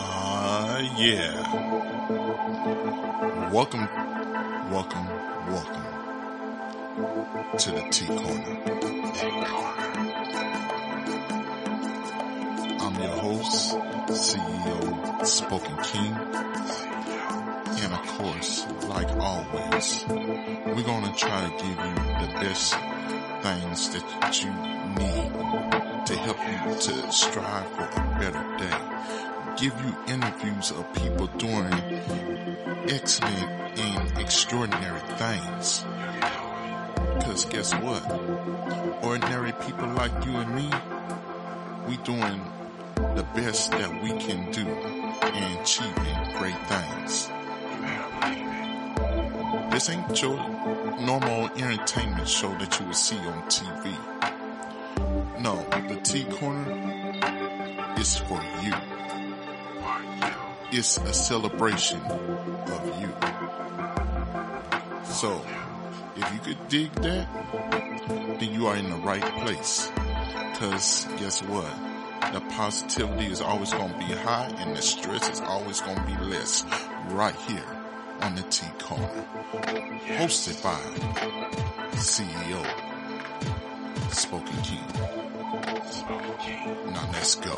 Ah, yeah. Welcome, welcome, welcome to the T Corner. I'm your host, CEO Spoken King. And of course, like always, we're gonna try to give you the best things that you need to help you to strive for a better day. Give you interviews of people doing excellent and extraordinary things. Cause guess what? Ordinary people like you and me, we doing the best that we can do and achieving great things. This ain't your normal entertainment show that you would see on TV. No, the T Corner is for you. It's a celebration of you. So, if you could dig that, then you are in the right place. Cause guess what? The positivity is always to be high and the stress is always to be less right here on the T Corner. Hosted by CEO Spoken King. Now let's go.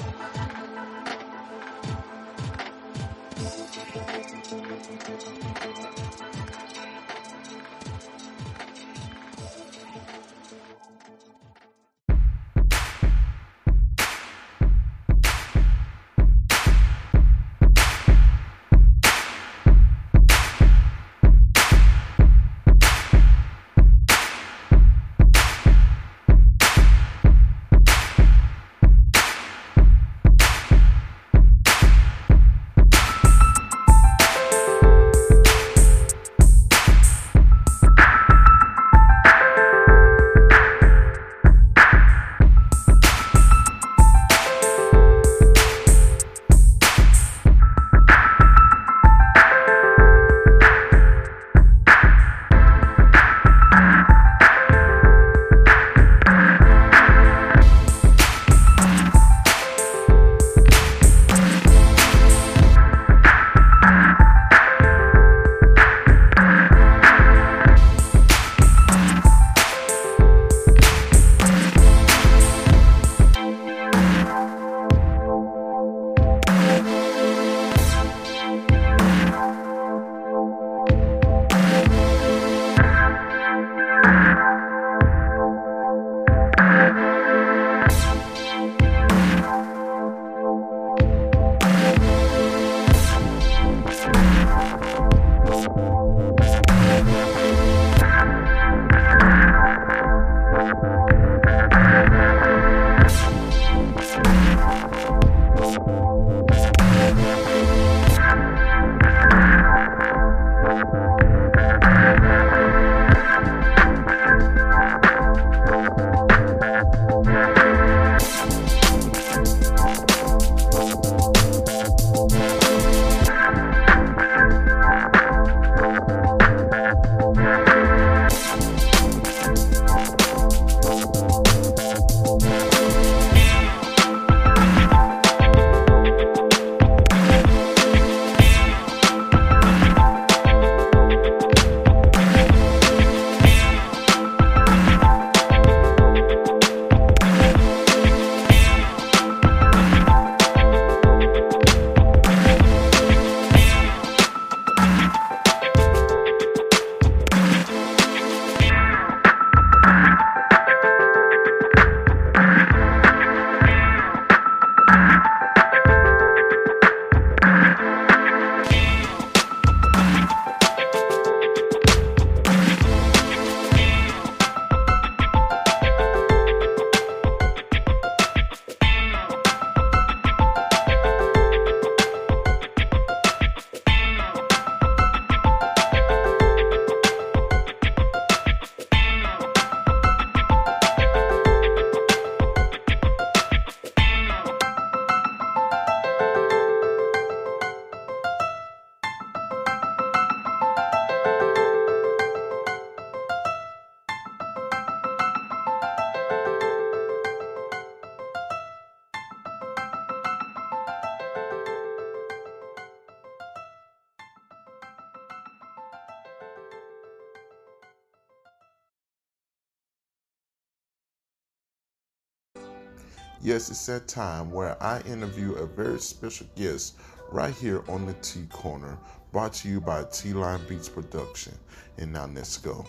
Yes, it's that time where I interview a very special guest right here on the T Corner, brought to you by T Line Beats Production. And now let's go.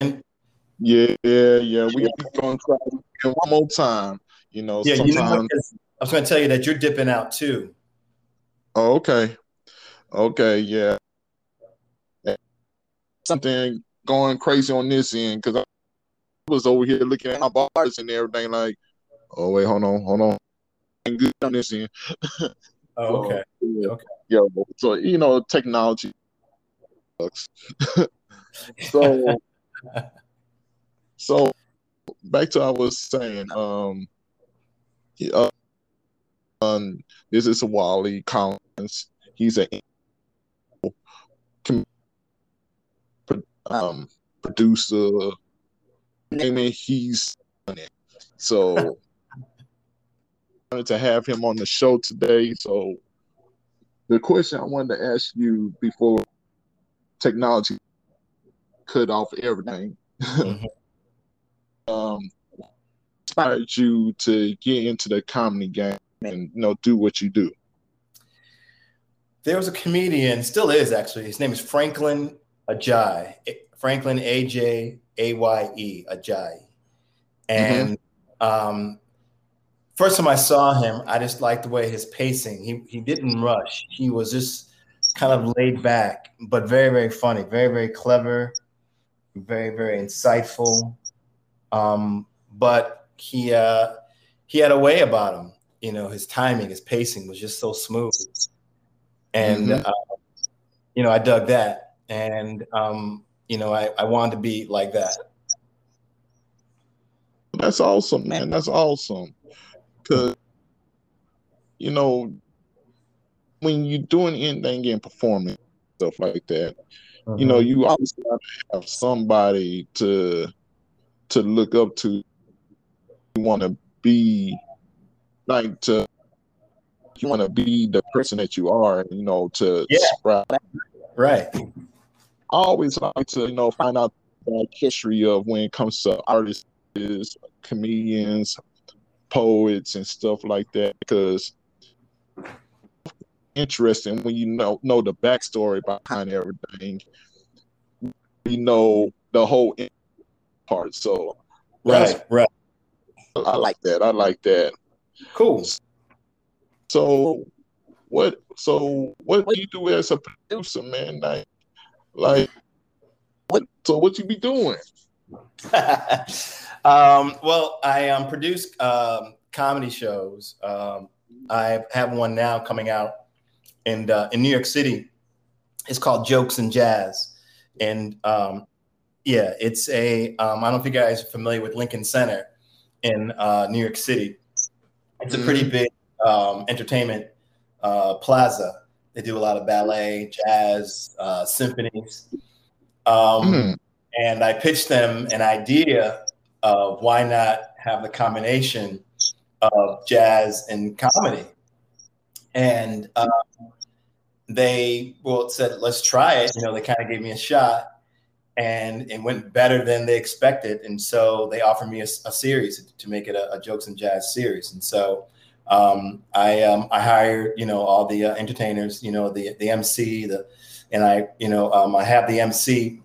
Yeah, yeah, we going to try one more time. You know, yeah, sometimes... you know I was going to tell you that you're dipping out too. Oh, okay, okay, yeah. Something going crazy on this end because I was over here looking at my bars and everything. Like, oh wait, hold on, hold on, ain't good on this end. Oh, okay, so, yeah, okay. Yeah, so you know, technology sucks. so. So back to what I was saying. Um, uh, um, this is Wali Collins. He's a um, producer. Name it, he's it. So wanted to have him on the show today. So the question I wanted to ask you before technology cut off everything. Mm-hmm um, inspired you to get into the comedy game and you know do what you do? There was a comedian, still is actually. His name is Franklin Ajaye. Franklin A J A Y E Ajaye. And mm-hmm. um, first time I saw him, I just liked the way his pacing. He he didn't rush. He was just kind of laid back, but very very funny, very very clever, very very insightful. Um, but he uh, he had a way about him. You know, his timing, his pacing was just so smooth, and mm-hmm. uh, you know, I dug that, and um, you know, I, I wanted to be like that. That's awesome, man. That's awesome. Cause you know, when you're doing anything in performing stuff like that, uh-huh. you know, mm-hmm. you always have somebody to to look up to. You want to be like to you want to be the person that you are, you know, to yeah. Spread. Right. I always like to, you know, find out the history of when it comes to artists, comedians, poets, and stuff like that, because interesting when you know know the backstory behind everything. You know the whole part. So right, right. I like that. I like that. Cool. So what so what do you do as a producer, man? Like like what so what you be doing? um, well, I um, produce um, comedy shows. Um, I have one now coming out in uh, in New York City. It's called Jokes and Jazz, and um, yeah, it's a. Um, I don't know if you guys are familiar with Lincoln Center in uh, New York City. It's a pretty mm-hmm. big um, entertainment uh, plaza. They do a lot of ballet, jazz, uh, symphonies. Um, mm. And I pitched them an idea of why not have the combination of jazz and comedy. And um, they well said, let's try it. You know, they kind of gave me a shot and it went better than they expected. And so they offered me a, a series to make it a, a, jokes and jazz series. And so um, I um, I hired you know all the uh, entertainers, you know the the MC, the and I you know um, I have the MC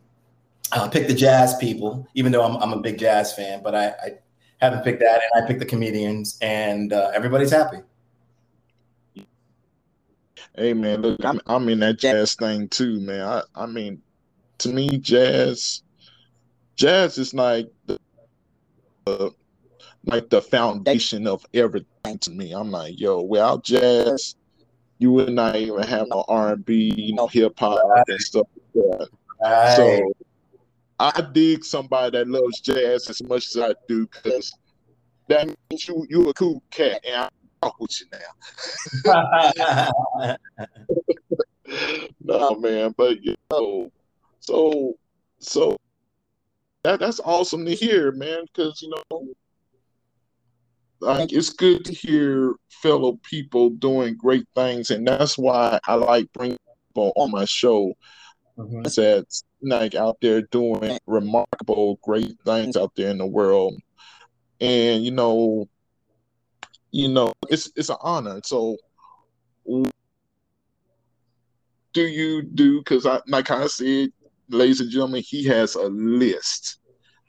uh, pick the jazz people, even though I'm I'm a big jazz fan, but I, I haven't picked that, and I picked the comedians, and uh, everybody's happy. Hey man, look, I'm I'm in that jazz thing too, man. I I mean, to me, jazz, jazz is like the, uh, like the foundation of everything to me. I'm like, yo, without jazz, you would not even have no R and B, no hip hop and stuff like that. Right. So I dig somebody that loves jazz as much as I do because that means you you a cool cat and I talk with you now. no man, but you know, so, so that that's awesome to hear, man. Because you know, like it's good to hear fellow people doing great things, and that's why I like bringing people on my show. mm-hmm. that's like out there doing remarkable, great things out there in the world, and you know, you know, it's it's an honor. So, do you do? Because I like I said, ladies and gentlemen, he has a list.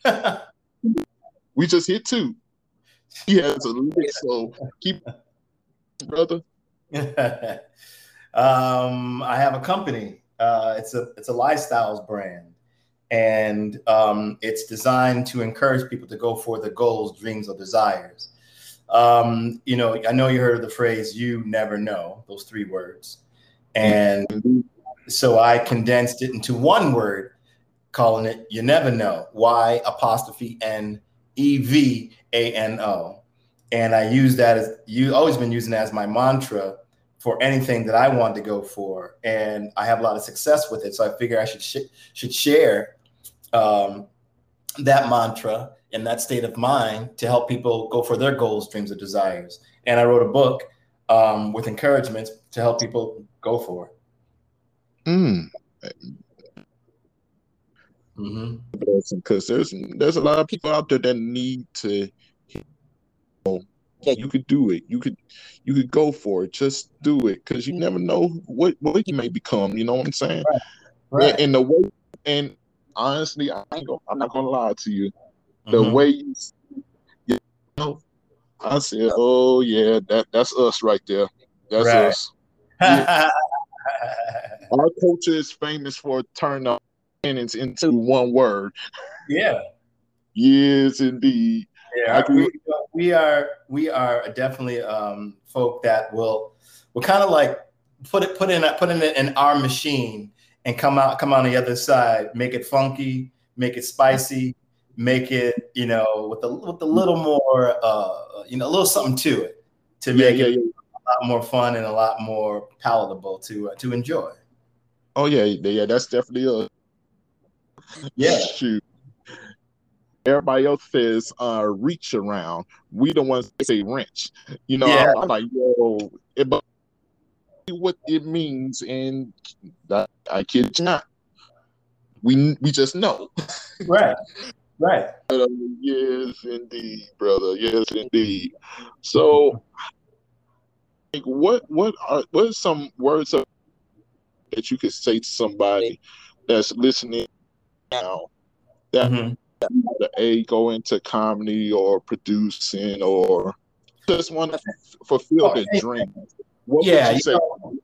we just hit two. He has a list, so keep, brother. um, I have a company. Uh, it's a it's a lifestyles brand, and um, it's designed to encourage people to go for the goals, dreams, or desires. Um, you know, I know you heard of the phrase "you never know." Those three words, and so I condensed it into one word, calling it "You Never Know." Y apostrophe N E V A N O, and I use that as you always been using that as my mantra for anything that I want to go for, and I have a lot of success with it. So I figure I should sh- should share um, that mantra and that state of mind to help people go for their goals, dreams, and desires. And I wrote a book um, with encouragements to help people go for it. Mm. Mm-hmm. Because there's there's a lot of people out there that need to yeah, you could do it. You could you could go for it. Just do it because you never know what what you may become. You know what I'm saying? Right. right. And, and, the way and honestly, I ain't gonna, I'm not gonna lie to you. The mm-hmm. way you, you know, I said, oh yeah, that that's us right there. That's right. us. Yeah. Our culture is famous for turning our opinions into one word. Yeah. yes, indeed. Yeah, we, we are we are definitely um, folk that will will kind of like put it put in put in in our machine and come out come on the other side, make it funky, make it spicy, make it you know with a with a little more uh, you know a little something to it to make yeah, yeah, it yeah. a lot more fun and a lot more palatable to uh, to enjoy. Oh yeah, yeah, that's definitely a yeah. Shoot. Everybody else says uh, reach around. We the ones that say wrench. You know, yeah. I'm, like, yo, it, but what it means, and that, I kid you not. We we just know. Right. Right. But, um, yes, indeed, brother. Yes, indeed. So, like, what what are what are some words of, that you could say to somebody that's listening now that mm-hmm the A go into comedy or producing or just want to fulfill oh, their dream? What yeah, you know,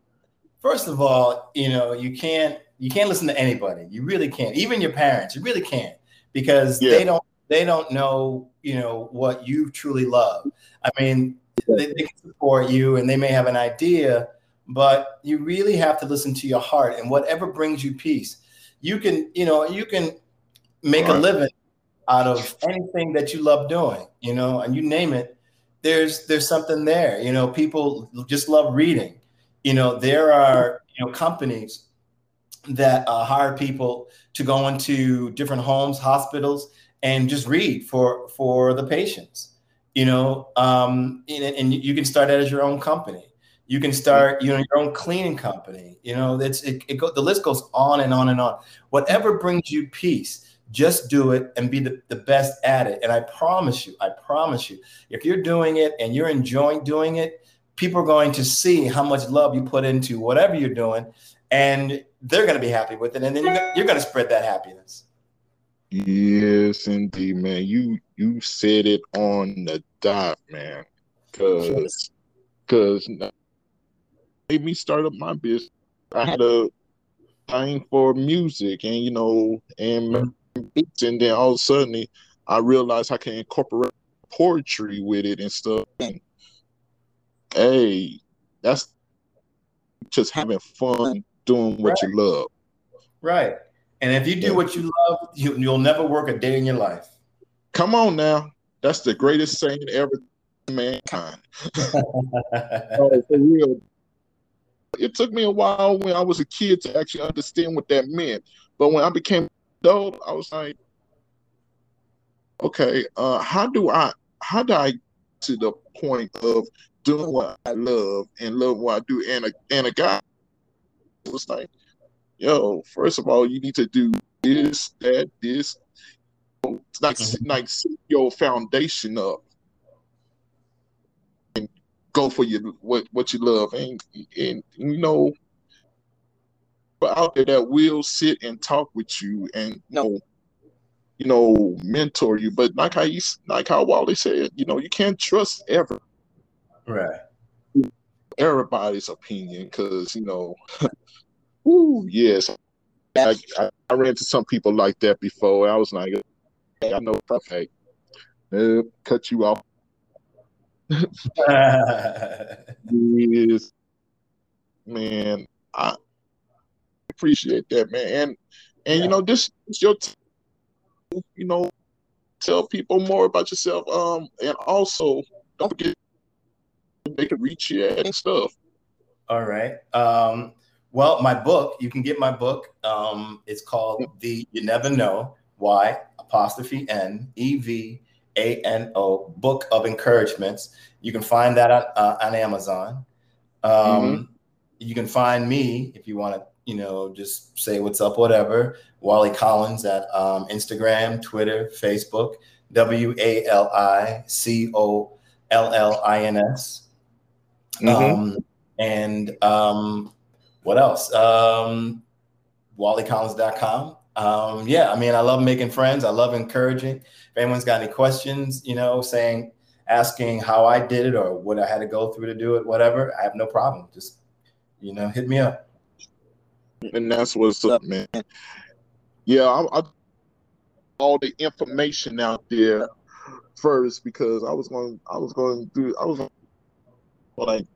first of all, you know, you can't you can't listen to anybody. You really can't. Even your parents, you really can't because yeah. they don't they don't know, you know, what you truly love. I mean, they, they can support you and they may have an idea, but you really have to listen to your heart and whatever brings you peace. You can, you know, you can make right. a living out of anything that you love doing, you know, and you name it, there's there's something there. You know, people just love reading. You know, there are you know companies that uh, hire people to go into different homes, hospitals, and just read for for the patients. You know, um, and, and you can start that as your own company. You can start, you know, your own cleaning company. You know, it's it, it go, the list goes on and on and on. Whatever brings you peace just do it and be the, the best at it. And I promise you, I promise you, if you're doing it and you're enjoying doing it, people are going to see how much love you put into whatever you're doing, and they're going to be happy with it. And then you're, you're going to spread that happiness. Yes, indeed, man. You you said it on the dot, man. Cause, cause made me start up my business. I had a thing for music, and you know, and mm-hmm beats, and then all of a sudden I realized I can incorporate poetry with it and stuff. And, hey, that's just having fun doing what right. you love. Right. And if you do what you love, you, you'll never work a day in your life. Come on now. That's the greatest saying ever mankind. oh, for real. It took me a while when I was a kid to actually understand what that meant. But when I became though, I was like, okay, uh, how do I how do I get to the point of doing what I love and love what I do? And a and a guy was like, yo, first of all, you need to do this, that, this. It's like mm-hmm. like set your foundation up go for your what what you love. And and you know but out there that will sit and talk with you and you know you know mentor you. But like how you like how Wali said you know you can't trust ever right. everybody's opinion because you know ooh, yes. I, I, I, ran into some people like that before. I was like hey, I know okay uh, cut you off man I appreciate that, man. And and yeah. you know, this is your t- you know, tell people more about yourself. Um, and also don't forget they can reach you and stuff. All right. Um, well, my book, you can get my book. Um, it's called The You Never Know Y apostrophe N E V A N O Book of Encouragements. You can find that on, uh, on Amazon. Um, mm-hmm. You can find me if you want to you know, just say what's up, whatever. Wali Collins at um, Instagram, Twitter, Facebook, W A L I C O L L I N S. Mm-hmm. Um, and um, what else? Um, WaliCollins.com. Um, yeah, I mean, I love making friends. I love encouraging. If anyone's got any questions, you know, saying, asking how I did it or what I had to go through to do it, whatever, I have no problem. Just, you know, hit me up and that's what's up, man. Yeah, I, I all the information out there first because I was going, I was going do, I was like,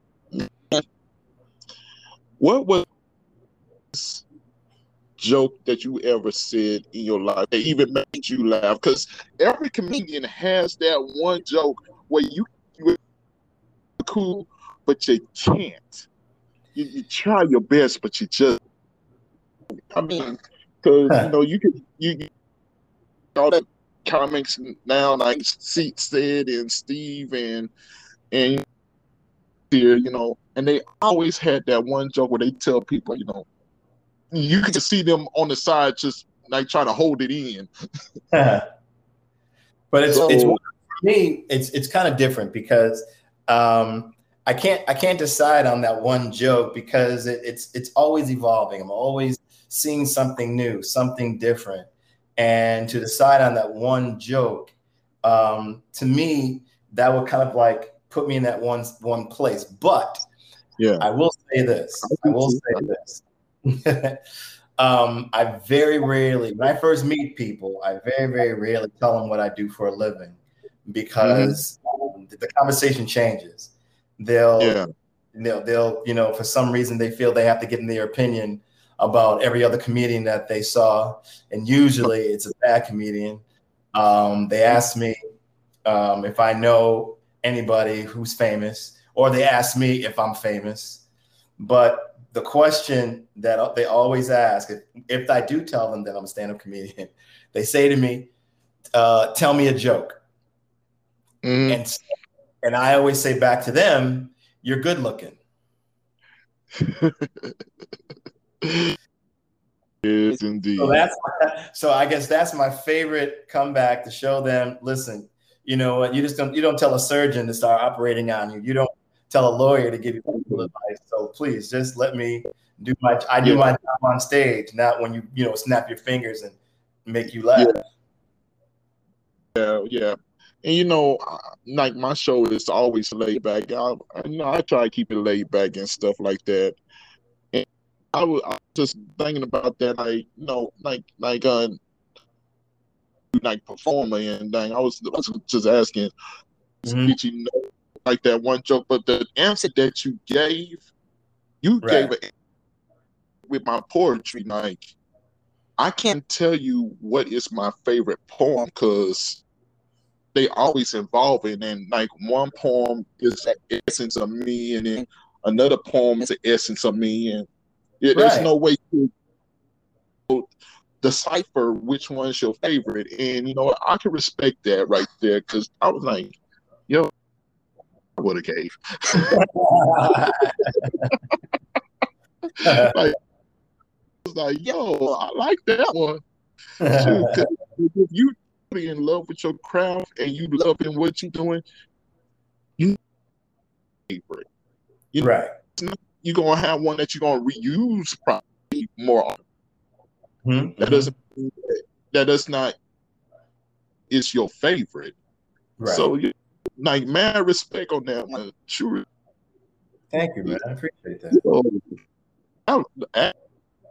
what was joke that you ever said in your life that even made you laugh? Because every comedian has that one joke where you, you're cool, but you can't. You, you try your best, but you just I mean, because you know you can you all that comics now like Seat said and Steve and and here, you know, and they always had that one joke where they tell people, you know, you can just see them on the side just like trying to hold it in. but it's so, it's for me, it's it's kind of different because um I can't I can't decide on that one joke because it, it's it's always evolving. I'm always seeing something new, something different, and to decide on that one joke, um, to me, that would kind of like put me in that one one place. But yeah, I will say this. I will say this. um, I very rarely, when I first meet people, I very very rarely tell them what I do for a living because mm-hmm. um, the conversation changes. They'll, yeah. they'll, they'll, you know, for some reason they feel they have to give them their opinion about every other comedian that they saw, and usually it's a bad comedian. Um, they ask me um, if I know anybody who's famous, or they ask me if I'm famous. But the question that they always ask, if, if I do tell them that I'm a stand-up comedian, they say to me, uh, "Tell me a joke," mm. and and I always say back to them, "You're good looking." Yes, indeed. So that's my, so I guess that's my favorite comeback to show them. Listen, you know what? You just don't you don't tell a surgeon to start operating on you. You don't tell a lawyer to give you legal advice. So please just let me do my I do yeah. my job on stage, not when you you know snap your fingers and make you laugh. Yeah, yeah. And you know, like my show is always laid back. I, you know, I try to keep it laid back and stuff like that. I was, I was just thinking about that, like you know, like like uh, like performer and thing. I was, I was just asking, mm-hmm. did you know like that one joke? But the answer that you gave, you right. gave it with my poetry. Like I can't tell you what is my favorite poem because they always evolving and like one poem is the essence of me and then another poem is the essence of me and yeah, there's right. no way to decipher which one's your favorite. And you know, I can respect that right there because I was like, would have gave. like, was like, yo, I like that one. Shoot, if you be in love with your craft and you love in what you're doing, you favorite. You know, right. You're gonna have one that you're gonna reuse probably more. Mm-hmm. That doesn't that does not is your favorite. Right. So you like mad respect on that one. Sure. Thank you, man. I appreciate that. So, I,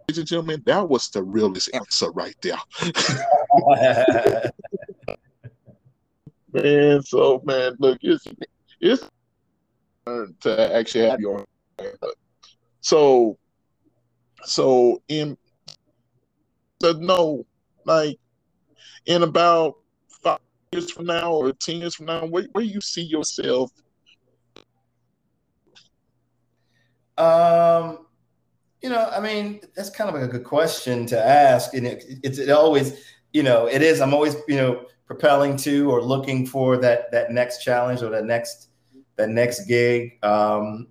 ladies and gentlemen, that was the realest answer right there. man, so man, look, it's it's to actually have you on. So, so in the no, like in about years from now or ten years from now, where where you see yourself? Um, you know, I mean, that's kind of like a good question to ask, and it, it's it always, you know, it is. I'm always, you know, propelling to or looking for that that next challenge or that next that next gig. Um,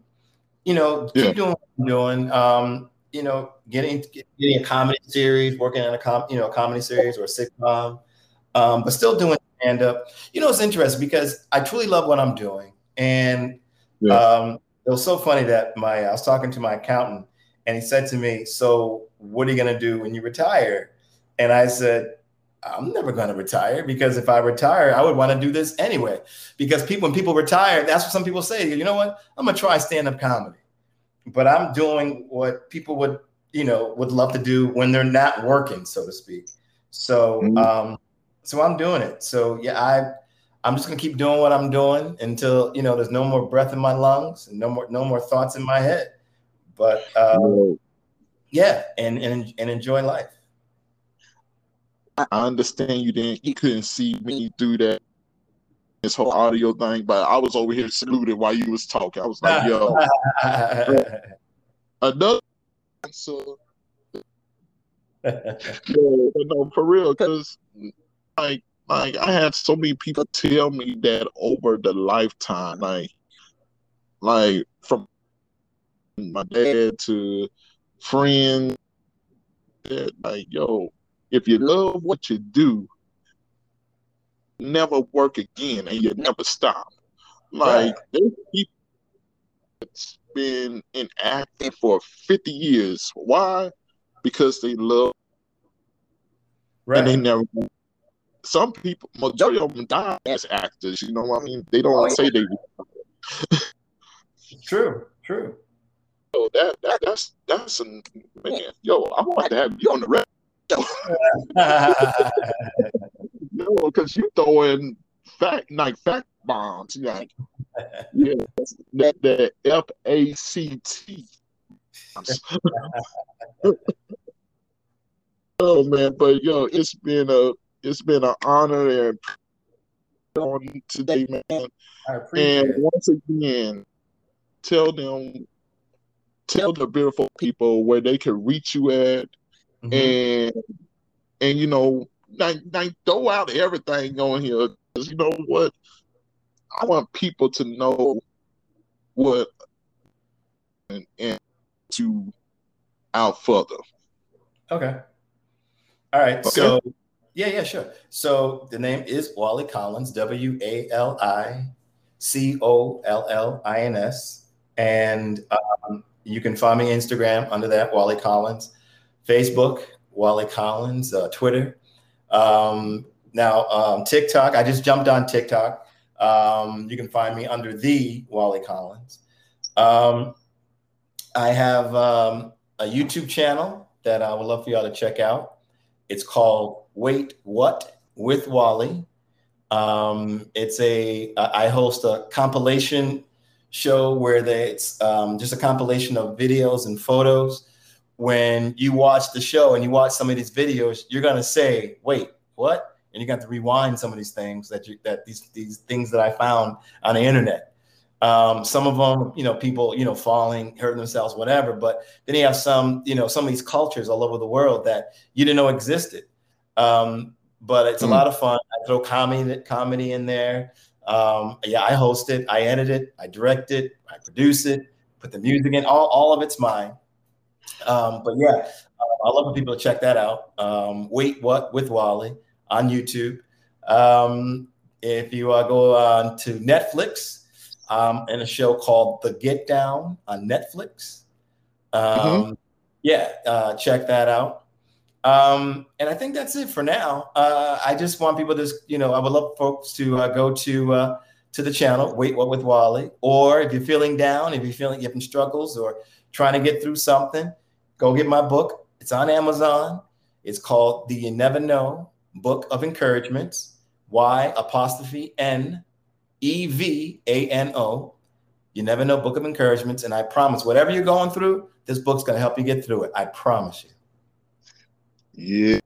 you know, keep doing what I'm doing. Um, you know, getting getting a comedy series, working on a com, you know, a comedy series or a sitcom, um, but still doing up. You know, it's interesting because I truly love what I'm doing, and Yeah. um, it was so funny that my I was talking to my accountant, and he said to me, "So, what are you going to do when you retire?" And I said, I'm never going to retire because if I retire, I would want to do this anyway. Because people, when people retire, that's what some people say. You know what? I'm going to try stand up comedy, but I'm doing what people would, you know, would love to do when they're not working, so to speak. So, Mhm. um, so I'm doing it. So yeah, I, I'm just going to keep doing what I'm doing until you know there's no more breath in my lungs and no more, no more thoughts in my head. But um, yeah, and and and enjoy life. I understand you didn't you couldn't see me through that this whole audio thing, but I was over here saluted while you was talking. I was like, yo, another so Yo, no, for real, because like like I had so many people tell me that over the lifetime, like like from my dad to friends, that like yo, if you love what you do, never work again, and you never stop. Like there's people that's been in acting for fifty years. Why? Because they love right. and they never. Some people, majority of them die as actors. You know what I mean? They don't oh, say they. True, true. So that that that's that's a man. Yo, I want to have you on the record. No, because you throwing fact like fact bombs. Like, yeah, that that F A C T. oh man, but yo, it's been a it's been an honor and on today, man. I appreciate And it. once again, tell them, tell the beautiful people where they can reach you at, Mhm. and and you know, like, like throw out everything on here because you know what, I want people to know what and, and to out further. Okay. All right. Okay. So, yeah, yeah, sure. So the name is Wali Collins, W A L I C O L L I N S. And um, you can find me Instagram under that, Wali Collins, Facebook, Wali Collins, uh, Twitter. Um, now, um, TikTok, I just jumped on TikTok. Um, you can find me under the Wali Collins. Um, I have um, a YouTube channel that I would love for y'all to check out. It's called Wait What with Wali. Um, it's a I host a compilation show where they, it's um, just a compilation of videos and photos. When you watch the show and you watch some of these videos, you're gonna say, "Wait, what?" And gonna have to rewind some of these things that you that these these things that I found on the internet. Um, some of them, you know, people, you know, falling, hurting themselves, whatever. But then you have some, you know, some of these cultures all over the world that you didn't know existed. Um, but it's a Mm. lot of fun. I throw comedy, comedy in there. Um, yeah, I host it, I edit it, I direct it, I produce it, put the music in. All, all of it's mine. Um, but yeah, uh, I love for people to check that out. Um, Wait, what with Wali on YouTube. Um, if you uh, go on to Netflix, um, in a show called The Get Down on Netflix. Um, mm-hmm. Yeah, uh, check that out. Um, and I think that's it for now. Uh, I just want people to, you know, I would love folks to uh, go to uh, to the channel, Wait What with Wali, or if you're feeling down, if you're feeling having struggles or trying to get through something, go get my book. It's on Amazon. It's called The You Never Know Book of Encouragements. Y apostrophe N E V A N O. You never know, book of encouragements. And I promise, whatever you're going through, this book's going to help you get through it. I promise you. Yeah,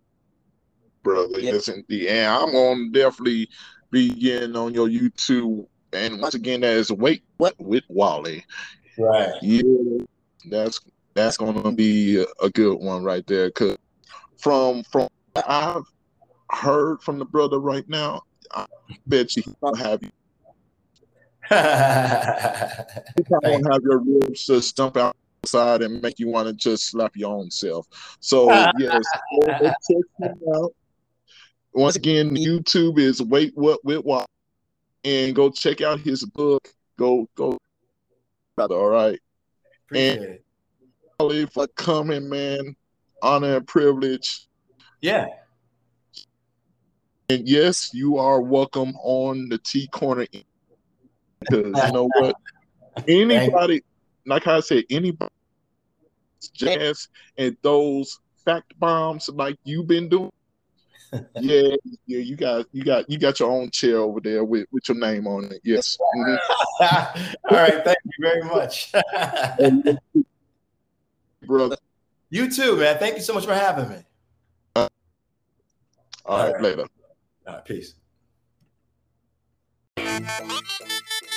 brother. Yeah. Yes, indeed. And I'm going to definitely be getting on your YouTube. And once again, that is Wait What with Wali. Right. Yeah, that's that's going to be a good one right there. Cause from from I've heard from the brother right now, I bet you he'll have you you probably don't have your ribs just stump outside and make you want to just slap your own self. So yes, check him out. Once again, YouTube is Wait What with What, and go check out his book. Go go, all right. Appreciate and it. for coming, man, honor and privilege. Yeah. And yes, you are welcome on the T Corner because you know what? Anybody, like I said, anybody jazz and those fact bombs like you've been doing. yeah, yeah, you got you got you got your own chair over there with, with your name on it. Yes. Mm-hmm. All right, thank you very much. Brother. You too, man. Thank you so much for having me. Uh, all, all right, right, later. All right, peace.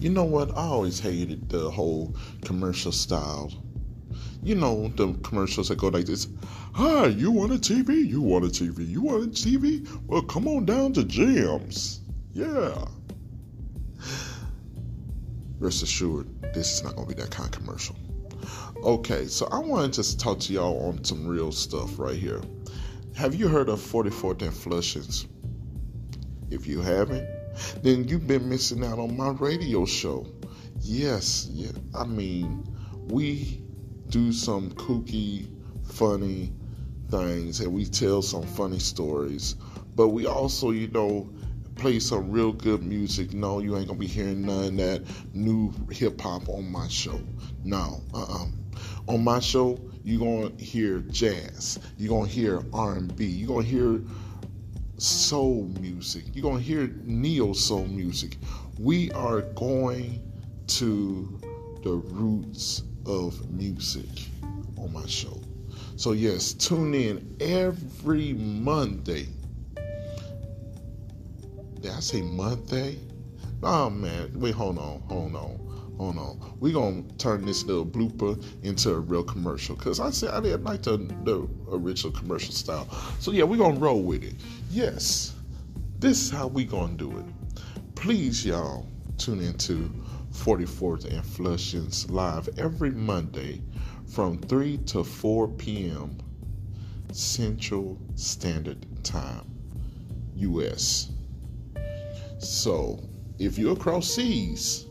know what? I always hated the whole commercial style. You know, the commercials that go like this Hi, you want a TV? You want a TV? You want a TV? Well, come on down to Jams. Yeah. Rest assured, this is not going to be that kind of commercial. Okay, so I wanted to talk to y'all on some real stuff right here. Have you heard of 44th and Flushings? If you haven't, then you've been missing out on my radio show. Yes, yeah. I mean, we do some kooky, funny things and we tell some funny stories, but we also, you know, play some real good music. No, you ain't gonna be hearing none of that new hip hop on my show. No, uh uh On my show, you're gonna hear jazz. You're gonna hear R&B. You're gonna hear soul music. You're going to hear neo soul music. We are going to the roots of music on my show. So, yes, tune in every Monday. Did I say Monday? Oh, man. Wait, hold on. Hold on. Hold on. We're going to turn this little blooper into a real commercial. Because I said I didn't like the, the original commercial style. So, yeah, we're going to roll with it. Yes, this is how we going to do it. Please, y'all, tune into 44th and Flushings live every Monday from 3 to 4 p.m. Central Standard Time, U.S. So, if you're across seas,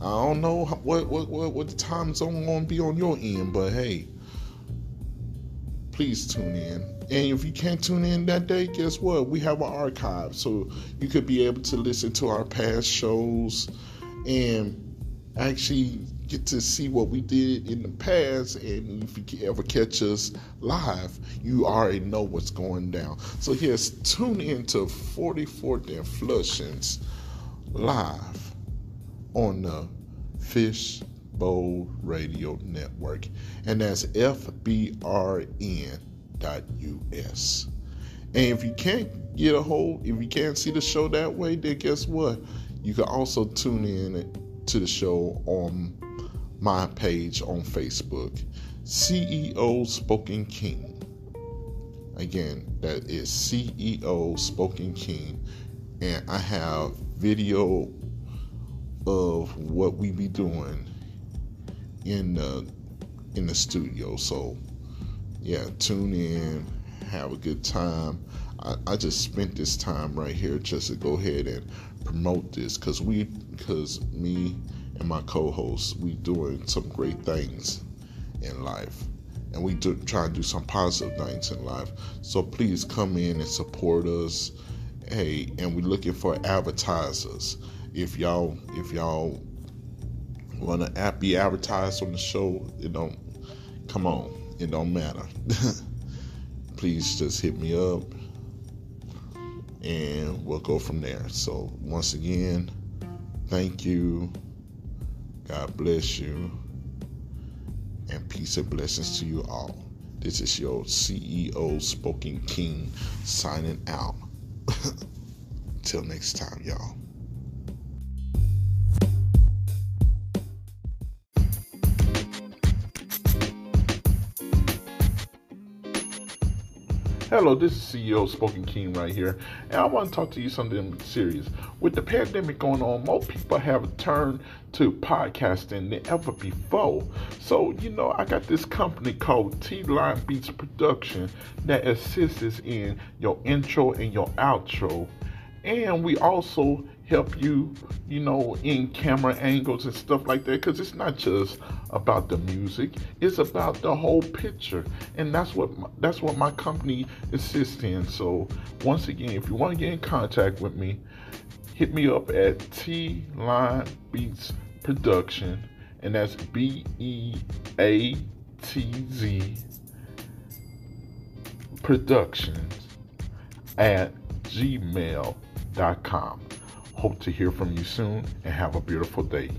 I don't know what what what, what the time zone gonna be on your end, but hey, please tune in. And if you can't tune in that day, guess what? We have an archive, so you could be able to listen to our past shows and actually get to see what we did in the past. And if you ever catch us live, you already know what's going down. So yes, tune in to 44th and Flushings live on the Fishbowl Radio Network, and that's FBRN.us. And if you can't get a hold, if you can't see the show that way, then guess what? You can also tune in to the show on my page on Facebook, CEO Spoken King. Again, that is CEO Spoken King. And I have video of what we be doing in the in the studio. So yeah, tune in, have a good time. I, I just spent this time right here just to go ahead and promote this because we because me and my co-hosts we doing some great things in life and we do try to do some positive things in life so please come in and support us hey and we're looking for advertisers if y'all if y'all want to be advertised on the show, it don't come on, it don't matter. Please just hit me up and we'll go from there. So once again, thank you. God bless you. And peace and blessings to you all. This is your CEO Spoken King signing out. Till next time, y'all. Hello, this is CEO Spoken King right here, and I want to talk to you something serious. With the pandemic going on, more people have turned to podcasting than ever before. So, you know, I got this company called T Line Beatz Production that assists in your intro and your outro and we also help you, you know, in camera angles and stuff like that. Because it's not just about the music; it's about the whole picture, and that's what my, that's what my company assists in. So once again, if you want to get in contact with me, hit me up at T Line Beatz Production, and that's B E A T Z Productions at gmail.com. Hope to hear from you soon and have a beautiful day.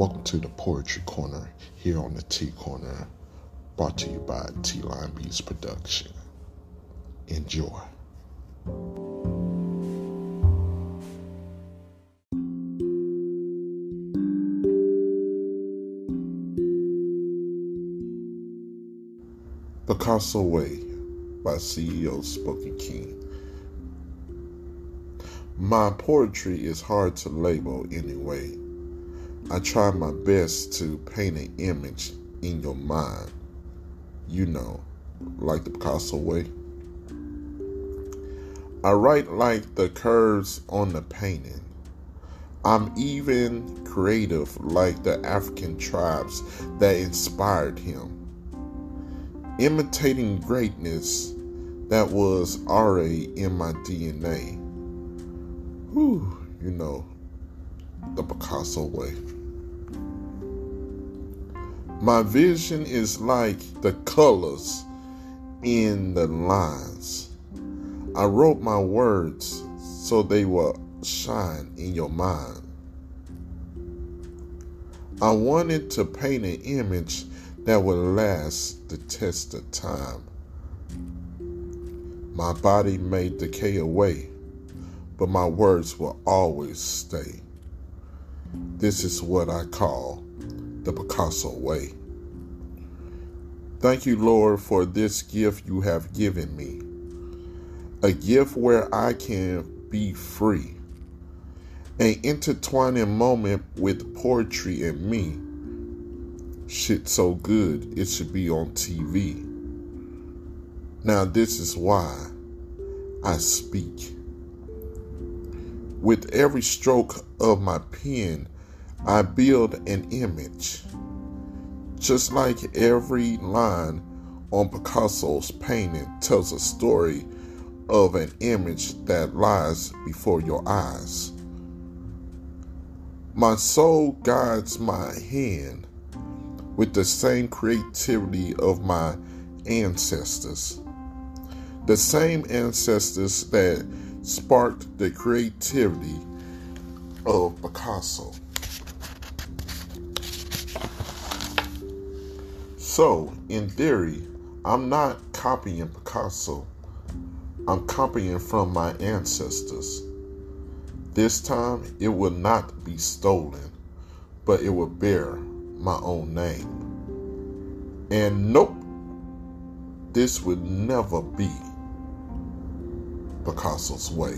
Welcome to the Poetry Corner here on the T Corner, brought to you by T Line Beatz Production. Enjoy. Picasso Way by CEO Spoken King. My poetry is hard to label anyway. I try my best to paint an image in your mind. You know, like the Picasso way. I write like the curves on the painting. I'm even creative like the African tribes that inspired him. Imitating greatness that was already in my DNA. Whew, you know, the Picasso way. My vision is like the colors in the lines. I wrote my words so they will shine in your mind. I wanted to paint an image that would last the test of time. My body may decay away, but my words will always stay. This is what I call the Picasso way. Thank you, Lord, for this gift you have given me. A gift where I can be free. An intertwining moment with poetry and me. Shit so good, it should be on TV. Now, this is why I speak. With every stroke of my pen, I build an image. Just like every line on Picasso's painting tells a story of an image that lies before your eyes. My soul guides my hand with the same creativity of my ancestors. The same ancestors that sparked the creativity of Picasso. So, in theory, I'm not copying Picasso. I'm copying from my ancestors. This time, it will not be stolen, but it will bear my own name. And nope, this would never be Picasso's way.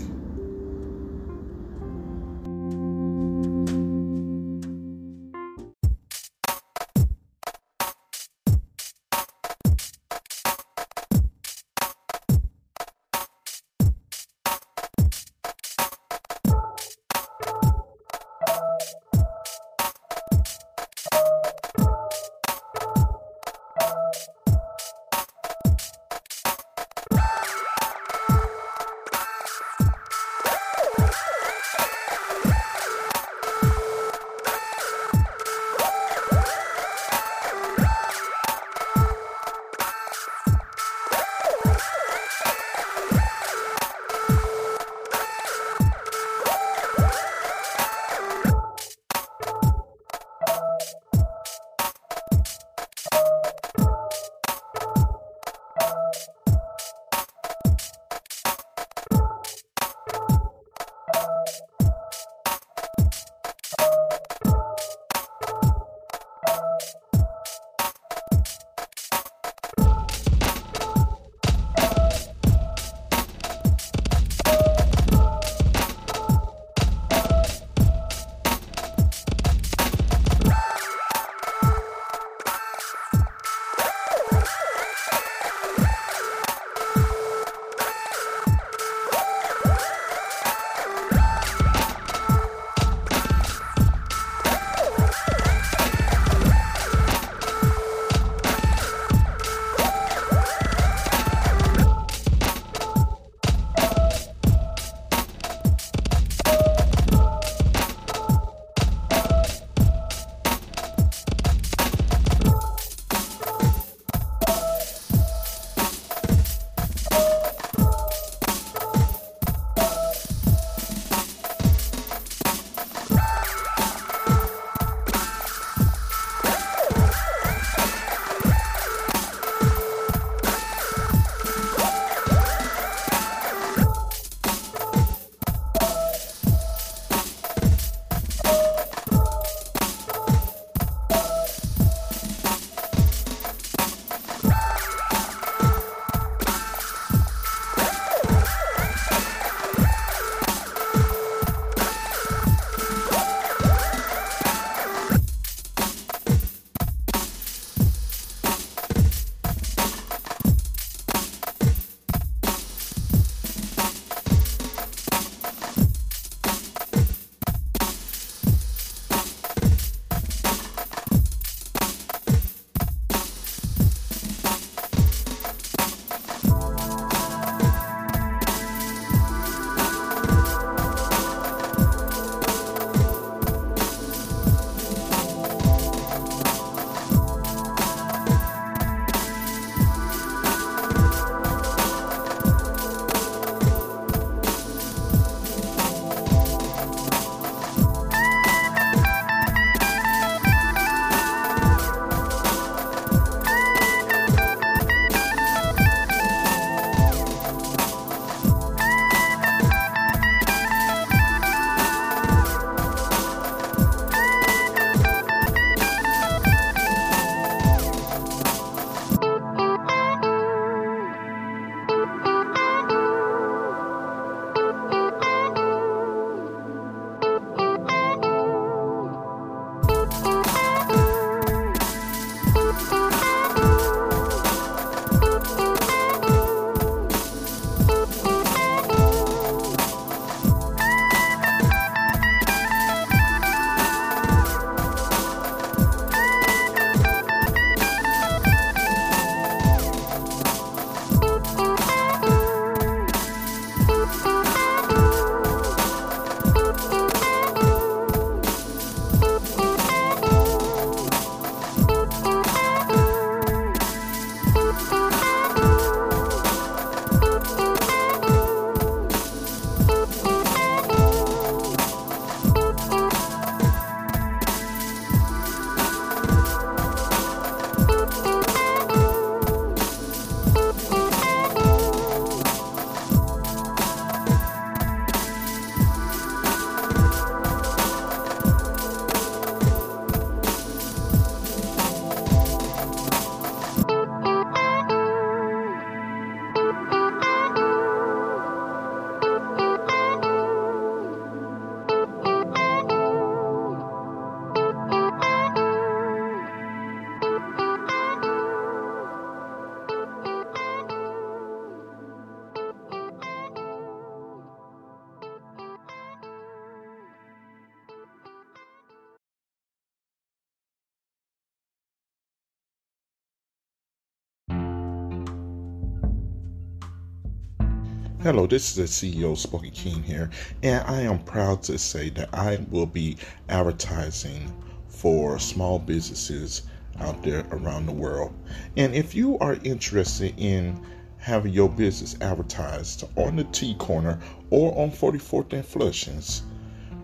Hello, this is the CEO Spoken King here, and I am proud to say that I will be advertising for small businesses out there around the world. And if you are interested in having your business advertised on the T Corner or on 44th and Flushings,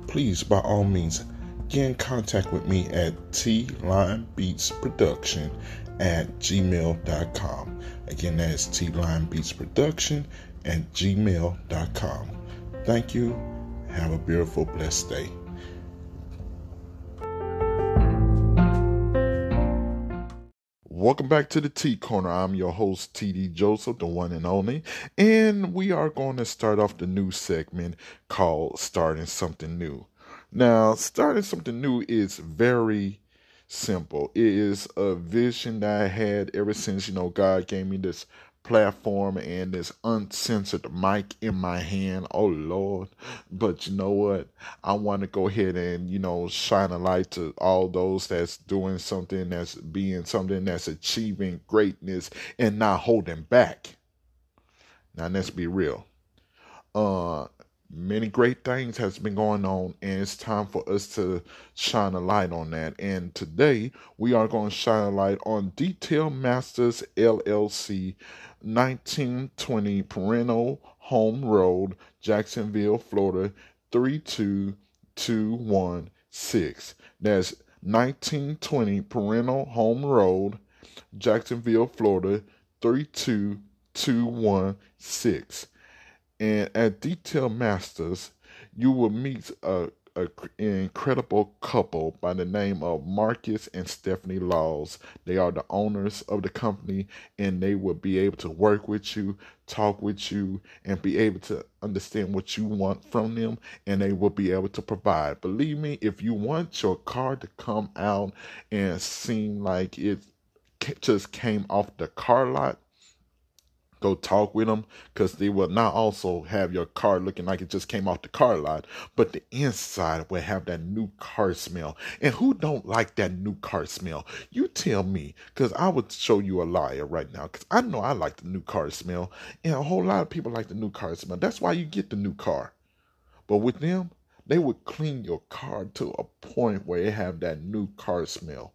please by all means get in contact with me at T Line Beatz Production at gmail.com. Again, that is T Line Beatz Production at gmail.com. Thank you. Have a beautiful, blessed day. Welcome back to the T Corner. I'm your host, TD Joseph, the one and only. And we are going to start off the new segment called Starting Something New. Now, starting something new is very simple. It is a vision that I had ever since, you know, God gave me this platform and this uncensored mic in my hand. Oh Lord. But you know what? I want to go ahead and, you know, shine a light to all those that's doing something that's being something that's achieving greatness and not holding back. Now let's be real. Uh many great things has been going on and it's time for us to shine a light on that and today we are going to shine a light on detail masters llc 1920 Perennial Home Road, Jacksonville, Florida 32216. That's 1920 Perennial Home Road, Jacksonville, Florida 32216. And at Detail Masters, you will meet a an incredible couple by the name of Marcus and Stephanie Laws. They are the owners of the company and they will be able to work with you, talk with you, and be able to understand what you want from them and they will be able to provide. Believe me, if you want your car to come out and seem like it just came off the car lot, go talk with them because they will not also have your car looking like it just came off the car lot, but the inside will have that new car smell. And who don't like that new car smell? You tell me because I would show you a liar right now because I know I like the new car smell, and a whole lot of people like the new car smell. That's why you get the new car. But with them, they would clean your car to a point where it have that new car smell.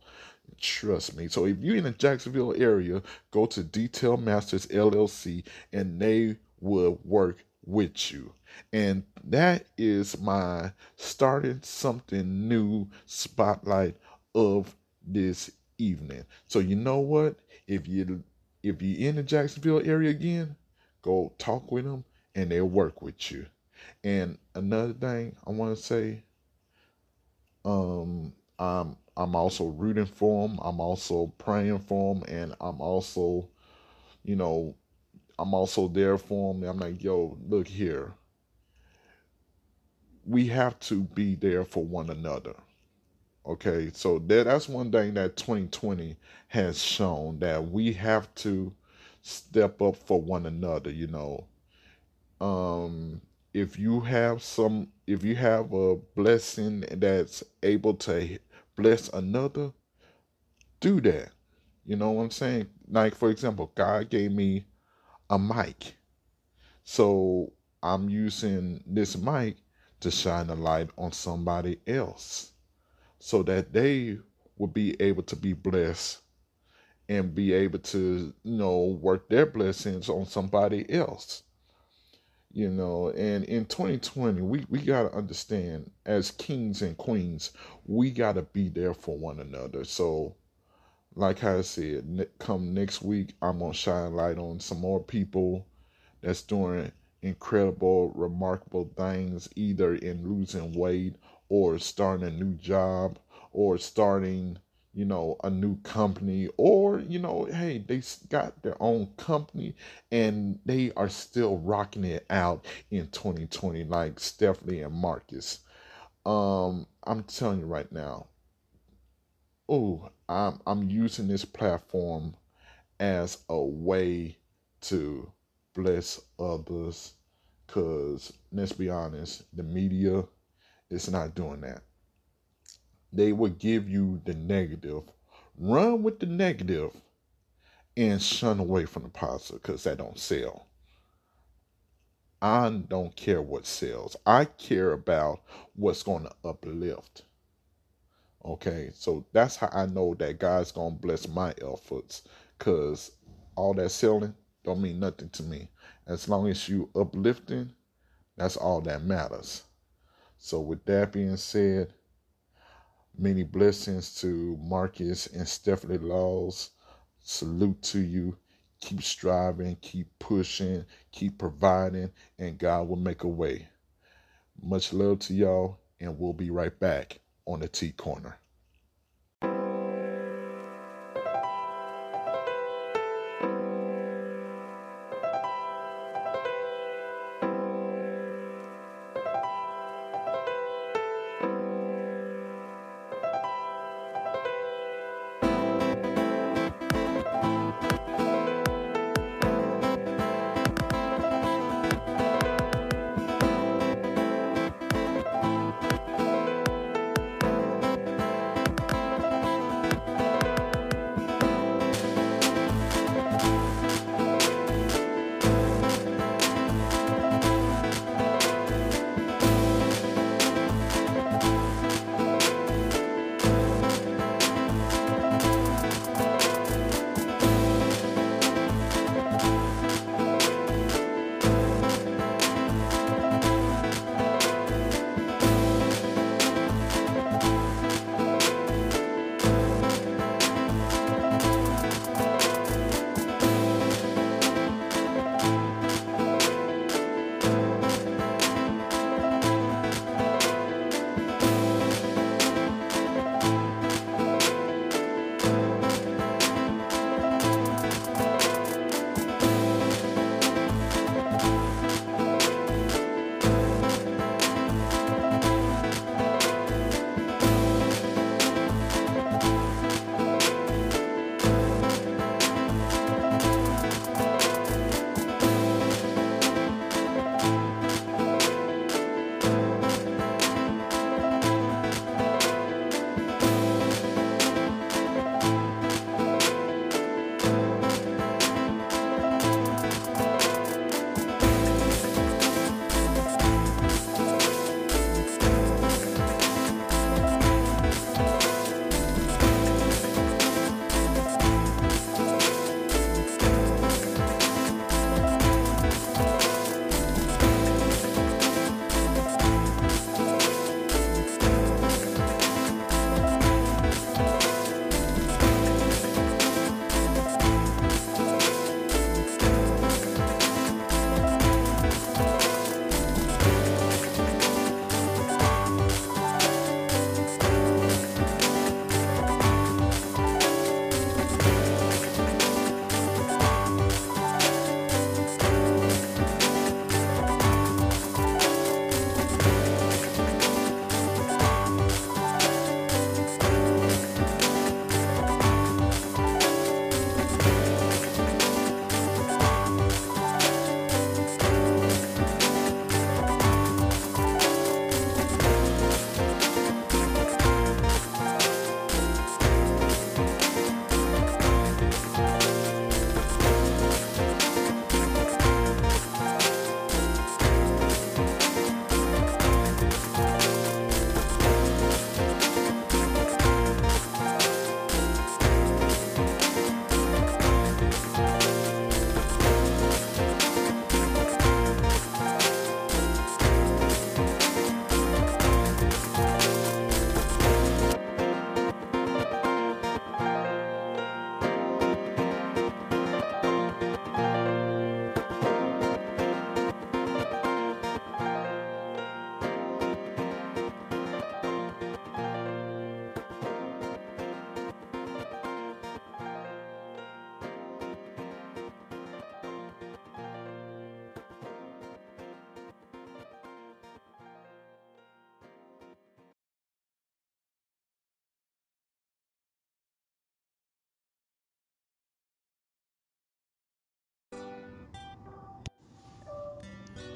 Trust me. So if you're in the Jacksonville area, go to Detail Masters LLC and they will work with you. And that is my starting something new spotlight of this evening. So you know what? If you if you're in the Jacksonville area again, go talk with them and they'll work with you. And another thing I want to say, um, I'm I'm also rooting for them. I'm also praying for them, and I'm also, you know, I'm also there for them. I'm like, yo, look here. We have to be there for one another. Okay, so that, that's one thing that 2020 has shown that we have to step up for one another. You know, um, if you have some, if you have a blessing that's able to bless another, do that. You know what I'm saying? Like, for example, God gave me a mic. So I'm using this mic to shine a light on somebody else so that they will be able to be blessed and be able to, you know, work their blessings on somebody else you know and in 2020 we, we got to understand as kings and queens we got to be there for one another. So like i said come next week i'm gonna shine light on some more people that's doing incredible remarkable things either in losing weight or starting a new job or starting you know, a new company, or, you know, hey, they got their own company and they are still rocking it out in 2020, like Stephanie and Marcus. Um, I'm telling you right now, oh, I'm I'm using this platform as a way to bless others. Cause let's be honest, the media is not doing that they will give you the negative. Run with the negative and shun away from the positive because that don't sell. I don't care what sells. I care about what's going to uplift. Okay, so that's how I know that God's gonna bless my efforts, cause all that selling don't mean nothing to me. As long as you uplifting, that's all that matters. So with that being said, many blessings to Marcus and Stephanie Laws. Salute to you. Keep striving, keep pushing, keep providing, and God will make a way. Much love to y'all, and we'll be right back on the T Corner.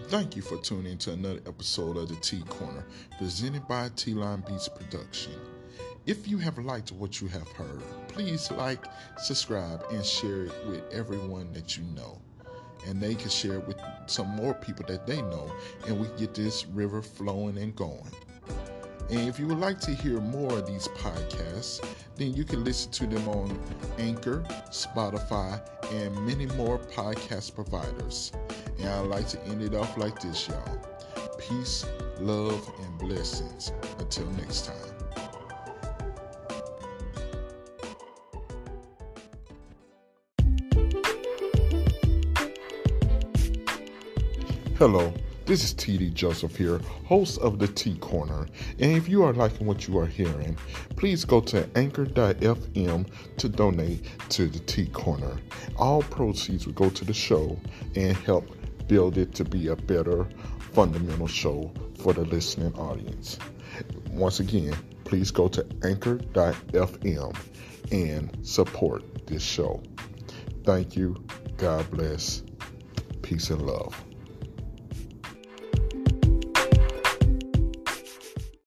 Thank you for tuning in to another episode of the T Corner, presented by T Line Beatz Production. If you have liked what you have heard, please like, subscribe, and share it with everyone that you know. and they can share it with some more people that they know, and we get this river flowing and going. And if you would like to hear more of these podcasts, then you can listen to them on Anchor, Spotify, and many more podcast providers. And I'd like to end it off like this, y'all. Peace, love, and blessings. Until next time. Hello, this is TD Joseph here, host of the T Corner. And if you are liking what you are hearing, please go to anchor.fm to donate to the T Corner. All proceeds will go to the show and help build it to be a better fundamental show for the listening audience. Once again, please go to anchor.fm and support this show. Thank you. God bless. Peace and love.